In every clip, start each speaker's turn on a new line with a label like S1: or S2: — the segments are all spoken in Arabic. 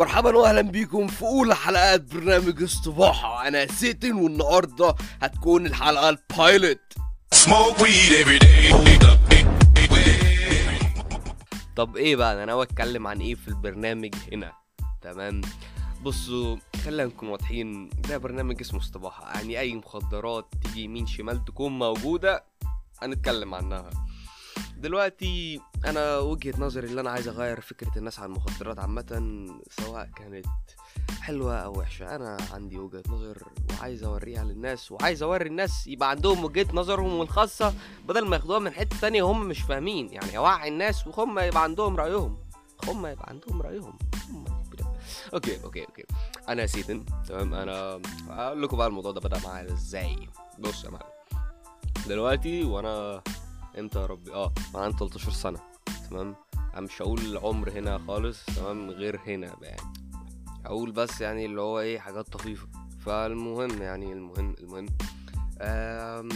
S1: مرحبا واهلا بيكم في أولى حلقات برنامج استباحة أنا سيتن والنهاردة هتكون الحلقة ال pilot
S2: Smoke weed every day.
S1: طب إيه بقى؟ أنا ناوي أتكلم عن إيه في البرنامج هنا؟ تمام؟ بصوا خلينا نكون واضحين. ده برنامج اسمه استباحة يعني أي مخدرات تيجي يمين شمال تكون موجودة هنتكلم عنها. دلوقتي أنا وجهة نظري اللي أنا عايز أغير فكرة الناس عن المخدرات عامة سواء كانت حلوة أو وحشة أنا عندي وجهة نظر وعايز أوريها للناس وعايز أوري الناس يبقى عندهم وجهة نظرهم الخاصة بدل ما ياخدوها من حتة تانية وهم مش فاهمين يعني اوعي الناس وهم يبقى عندهم رأيهم هم يبقى عندهم رأيهم. هم. okay okay okay. أنا سيتن تمام أنا أقول لكم بقى الموضوع ده بدأ معايا إزاي. بص يا معلم دلوقتي وأنا إمتى يا ربي؟ آه عندي 13 سنة تمام؟ أنا مش هقول العمر هنا خالص تمام؟ غير هنا يعني. أقول بس يعني اللي هو إيه حاجات طفيفة. فالمهم يعني المهم المهم آم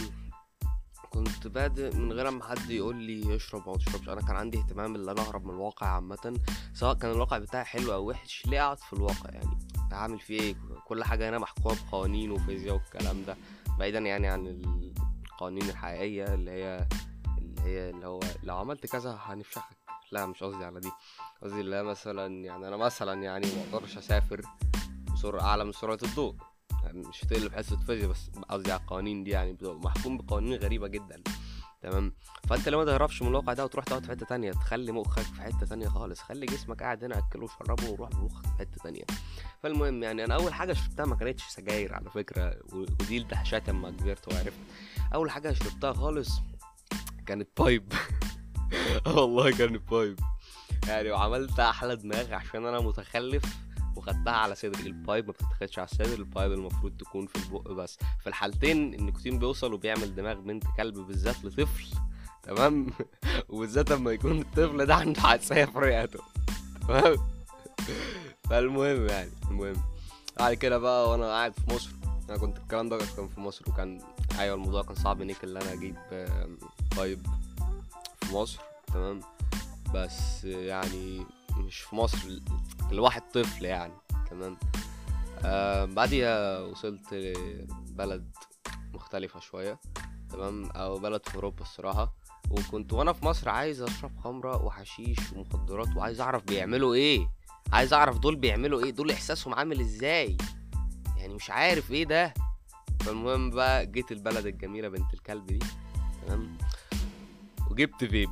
S1: كنت بادئ من غير ما حد يقول لي اشرب أو تشربش أنا كان عندي اهتمام إن أنا أهرب من الواقع عامة سواء كان الواقع بتاعي حلو أو وحش ليه أقعد في الواقع يعني؟ هعمل فيه إيه؟ كل حاجة هنا محكومة بقوانين وفيزياء والكلام ده بعيدا يعني عن القوانين الحقيقية اللي هي هي اللي هو لو عملت كذا هنفشخك. لا مش قصدي على دي. قصدي اللي مثلا يعني أنا مثلا يعني ما أقدرش أسافر بسرعة أعلى من سرعة الضوء. يعني مش هتقلب حصه فيزياء بس قصدي على القوانين دي يعني محكوم بقوانين غريبة جدا. تمام؟ فأنت لو ما تهربش من الواقع ده وتروح تقعد في حتة تانية تخلي مخك في حتة تانية خالص. خلي جسمك قاعد هنا اكله وشربه وروح بمخك في حتة تانية. فالمهم يعني أنا أول حاجة شربتها ما كانتش سجاير على فكرة ودي الدهشات لما كبرت وعرفت. أول حاجة شربتها خالص كانت pipe والله كانت pipe يعني وعملت أحلى دماغ عشان أنا متخلف وخدتها على صدري. ال pipe ما بتتاخدش على الصدر ال pipe المفروض تكون في البق بس. في الحالتين النيكوتين بيوصل وبيعمل دماغ بنت كلب بالذات لطفل. تمام؟ وبالذات لما يكون الطفل ده عنده حساسية في رئته. تمام؟ فالمهم يعني المهم. بعد كده بقى وأنا قاعد في مصر. أنا كنت الكلام ده كان في مصر وكان أيوه الموضوع كان صعب نيك اللي أنا أجيب بايب في مصر تمام؟ بس يعني مش في مصر لواحد طفل يعني تمام؟ بعديها وصلت بلد مختلفة شوية تمام؟ أو بلد في أوروبا الصراحة وكنت وأنا في مصر عايز أشرب خمرة وحشيش ومخدرات وعايز أعرف بيعملوا إيه عايز أعرف دول بيعملوا إيه دول إحساسهم عامل إزاي؟ يعني مش عارف إيه ده. فالمهم بقى جيت البلد الجميلة بنت الكلب دي تمام؟ وجبت فيب.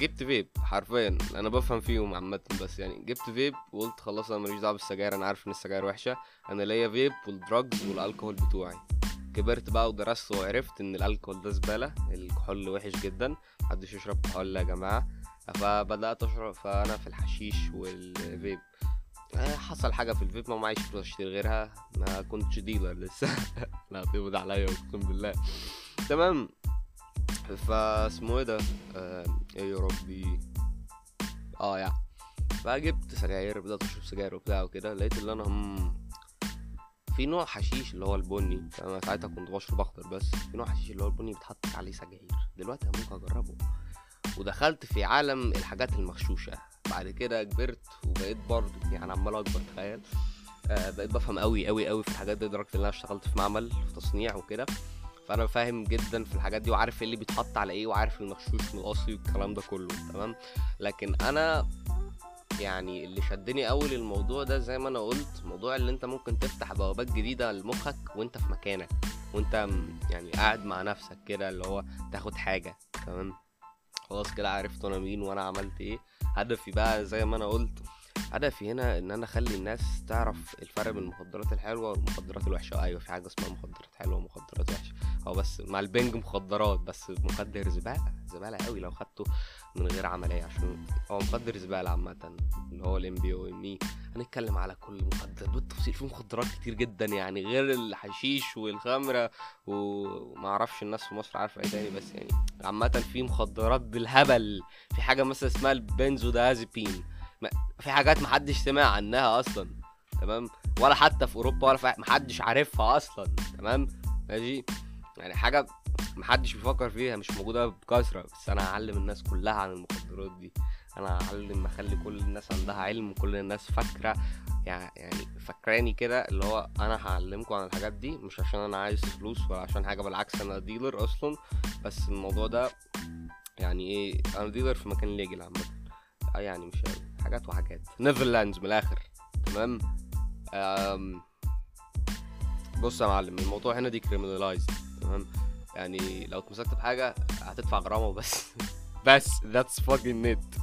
S1: جبت فيب حرفيا أنا بفهم فيهم عامه بس يعني جبت فيب وقلت خلاص أنا ماليش دعوة بالسجاير أنا عارف إن السجاير وحشة. أنا ليا vape وال drugs وال alcohol بتوعي. كبرت بقى ودرست وعرفت إن الألكوهول ده زبالة الكحول وحش جدا محدش يشرب كحول يا جماعة. فبدأت أشرب فأنا في الحشيش والفيب. حصل حاجة في الفيب ما معيش فلوس اشتري غيرها. ما كنتش ديلر لسه. لا تقبض عليا أقسم بالله. تمام. فاسمه إيه ده؟ آه، إيه يا ربي. آه يا. فجبت سجاير بدأت أشرب سجاير وبتاع وكده. لقيت اللي أنا هم في نوع حشيش اللي هو البني. أنا ساعتها كنت بشرب اخضر بس. في نوع حشيش اللي هو البني بتحط عليه سجاير. دلوقتي أنا ممكن أجربه. ودخلت في عالم الحاجات المغشوشة. بعد كده كبرت وبقيت برضه يعني عمال أكبر تخيل. آه بقيت بفهم قوي قوي قوي في الحاجات دي لدرجة إن أنا اشتغلت في معمل في تصنيع وكده. فأنا فاهم جدا في الحاجات دي وعارف إيه اللي بيتحط على إيه وعارف المغشوش من الاصلي والكلام ده كله تمام؟ لكن أنا يعني اللي شدني قوي للموضوع ده زي ما أنا قلت موضوع اللي أنت ممكن تفتح بوابات جديدة لمخك وأنت في مكانك وأنت يعني قاعد مع نفسك كده اللي هو تاخد حاجة تمام؟ خلاص كده عرفت أنا مين وأنا عملت إيه. هدفي بقى زي ما أنا قلت هدفي هنا إن أنا أخلي الناس تعرف الفرق بين المخدرات الحلوة والمخدرات الوحشة. أيوه في حاجة اسمها مخدرات حلوة ومخدرات وحشة. هو بس مع البنج مخدرات بس مخدر زبالة زبالة قوي لو خدته من غير عملية عشان هو مخدر زبالة عامة اللي هو الام بي أو ام هنتكلم على كل مخدر بالتفصيل في مخدرات كتير جدا يعني غير الحشيش والخمرة وما أعرفش الناس في مصر عارفة إيه تاني بس يعني عامة في مخدرات بالهبل. في حاجة مثلا اسمها البنزودازيبين في حاجات محدش سمع عنها أصلا تمام؟ ولا حتى في أوروبا ولا في محدش عارفها أصلا تمام؟ ماشي؟ يعني حاجة محدش بيفكر فيها مش موجودة بكثرة بس أنا هعلم الناس كلها عن المخدرات دي. أنا هعلم اخلي كل الناس عندها علم وكل الناس فاكرة يعني يعني فاكراني كده اللي هو أنا هعلمكم عن الحاجات دي مش عشان أنا عايز فلوس ولا عشان حاجة بالعكس أنا dealer أصلا. بس الموضوع ده يعني إيه أنا dealer في مكان legal عامه آه يعني مش. حاجات وحاجات. Netherlands من الآخر. تمام. بص يا معلم الموضوع هنا decriminalized تمام يعني لو اتمسكت بحاجة هتدفع غرامة بس بس that's fucking it.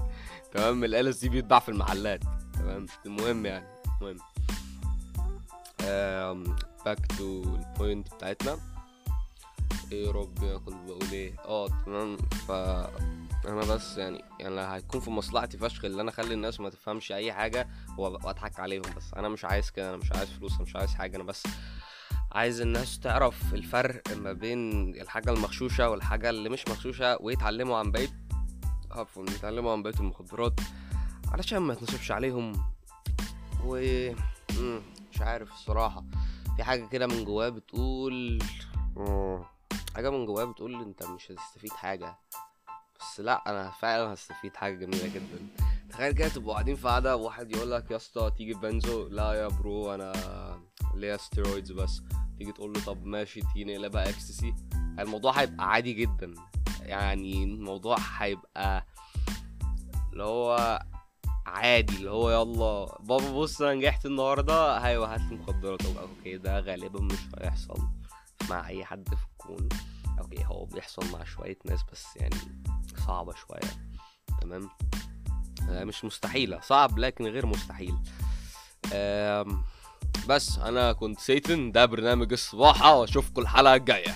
S1: تمام؟ LSD بيتباع في المحلات. تمام؟ المهم يعني المهم. back to ال point بتاعتنا. إيه ربي كنت بقول إيه؟ آه تمام. ف أنا بس يعني يعني هيكون في مصلحتي فشخ اللي أنا أخلي الناس ما تفهمش أي حاجة وأضحك عليهم بس. أنا مش عايز كده أنا مش عايز فلوس أنا مش عايز حاجة أنا بس عايز الناس تعرف الفرق ما بين الحاجة المغشوشة والحاجة اللي مش مغشوشة ويتعلموا عن بقية عفوا يتعلموا عن بقية المخدرات علشان ما يتنصبش عليهم. و مش عارف الصراحة. في حاجة كده من جواه بتقول مم، حاجة من جواه بتقول أنت مش هتستفيد حاجة. بس لأ أنا فعلا هستفيد حاجة جميلة جدا. تخيل كده تبقوا قاعدين في قعدة وواحد يقول لك يا اسطى تيجي benzo لا يا bro أنا ليا steroids بس. تيجي تقول له طب ماشي تيجي نقلبها اكستسي الموضوع هيبقى عادي جدا. يعني الموضوع هيبقى اللي هو عادي اللي هو يلا. بابا بص أنا نجحت النهارده. أيوه هات لي مخدرات. okay ده غالبا مش هيحصل مع أي حد في الكون. okay هو بيحصل مع شوية ناس بس يعني صعبة شوية. تمام؟ مش مستحيلة صعب لكن غير مستحيل. بس أنا كنت سيتن ده برنامج استباحة وأشوفكم الحلقة الجاية.